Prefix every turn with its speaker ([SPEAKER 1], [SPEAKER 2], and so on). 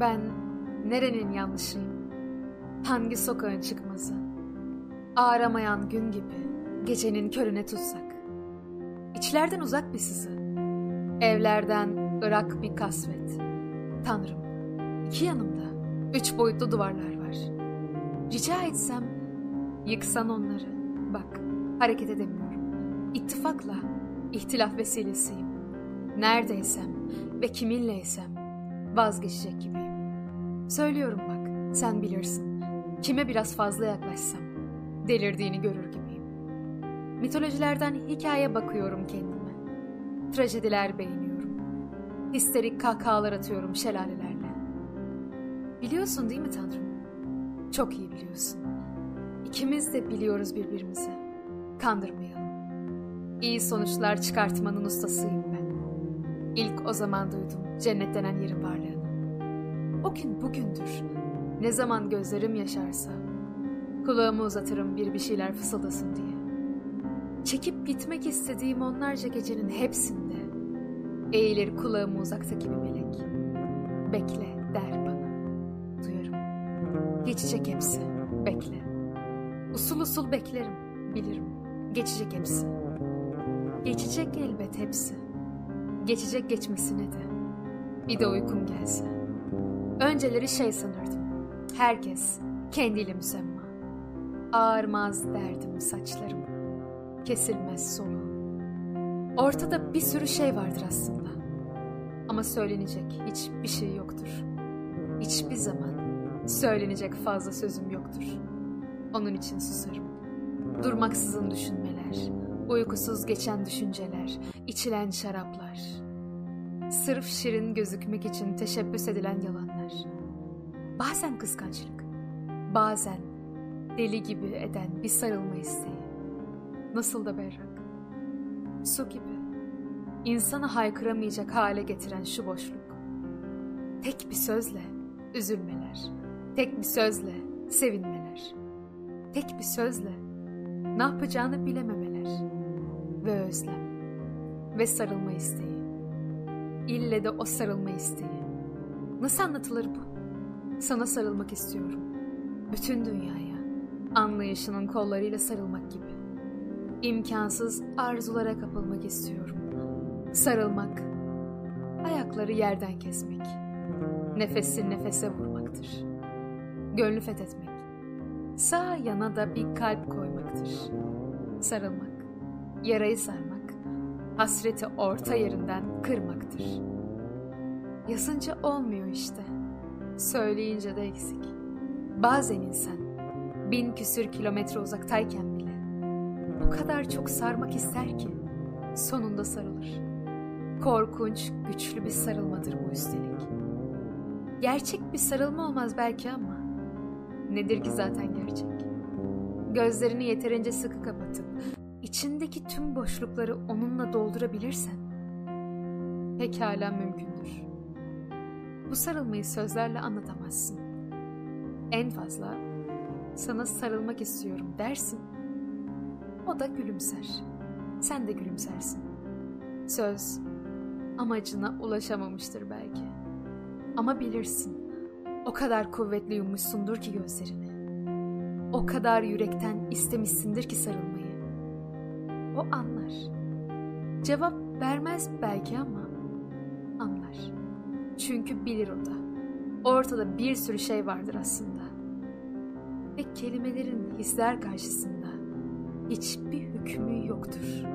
[SPEAKER 1] Ben nerenin yanlışıyım? Hangi sokağın çıkmazı? Ağramayan gün gibi gecenin körüne tutsak. İçlerden uzak bir sızı. Evlerden ırak bir kasvet. Tanrım, iki yanımda üç boyutlu duvarlar var. Rica etsem yıksan onları. Bak, hareket edemiyorum. İttifakla ihtilaf vesilesiyim. Neredeysem ve kiminleysem vazgeçecek gibiyim. Söylüyorum bak, sen bilirsin. Kime biraz fazla yaklaşsam delirdiğini görür gibiyim. Mitolojilerden hikaye bakıyorum kendime. Trajediler beğeniyorum. Histerik kahkahalar atıyorum şelalelerle. Biliyorsun değil mi Tanrım? Çok iyi biliyorsun. İkimiz de biliyoruz birbirimizi. Kandırmayalım. İyi sonuçlar çıkartmanın ustasıyım ben. İlk o zaman duydum cennet denen yerin varlığını. O gün bugündür. Ne zaman gözlerim yaşarsa kulağımı uzatırım bir bir şeyler fısıldasın diye. Çekip gitmek istediğim onlarca gecenin hepsinde eğilir kulağımı uzaktaki bir melek. Bekle der bana. Duyarım. Geçecek hepsi. Bekle. Usul usul beklerim. Bilirim. Geçecek hepsi. Geçecek elbet hepsi. Geçecek geçmesine de. Bir de uykum gelse. Önceleri şey sanırdım. Herkes kendiyle müsemma. Ağarmaz derdim saçlarım. Kesilmez soluğum. Ortada bir sürü şey vardır aslında. Ama söylenecek hiçbir şey yoktur. Hiçbir zaman söylenecek fazla sözüm yoktur. Onun için susarım. Durmaksızın düşünmeler, uykusuz geçen düşünceler, içilen şaraplar. Sırf şirin gözükmek için teşebbüs edilen yalanlar. Bazen kıskançlık, bazen deli gibi eden bir sarılma isteği. Nasıl da berrak. Su gibi. İnsanı haykıramayacak hale getiren şu boşluk. Tek bir sözle üzülmeler. Tek bir sözle sevinmeler. Tek bir sözle ne yapacağını bilememeler. Ve özlem. Ve sarılma isteği. İlle de o sarılma isteği. Nasıl anlatılır bu? Sana sarılmak istiyorum. Bütün dünyaya. Anlayışının kollarıyla sarılmak gibi. İmkansız arzulara kapılmak istiyorum. Sarılmak. Ayakları yerden kesmek. Nefesi nefese vurmaktır. Gönlü fethetmek. Sağ yana da bir kalp koymaktır. Sarılmak. Yarayı sarmak. Hasreti orta yerinden kırmaktır. Yazınca olmuyor işte. Söyleyince de eksik. Bazen insan bin küsür kilometre uzaktayken bile o kadar çok sarmak ister ki sonunda sarılır. Korkunç, güçlü bir sarılmadır bu üstelik. Gerçek bir sarılma olmaz belki ama nedir ki zaten gerçek? Gözlerini yeterince sıkı kapatıp içindeki tüm boşlukları onunla doldurabilirsen pekala mümkündür. Bu sarılmayı sözlerle anlatamazsın. En fazla sana sarılmak istiyorum dersin. O da gülümser. Sen de gülümsersin. Söz amacına ulaşamamıştır belki. Ama bilirsin. O kadar kuvvetli yummuşsundur ki gözlerini. O kadar yürekten istemişsindir ki sarılmayı. O anlar. Cevap vermez belki ama anlar. Çünkü bilir o da. Ortada bir sürü şey vardır aslında. Ve kelimelerin hisler karşısında hiçbir hükmü yoktur.''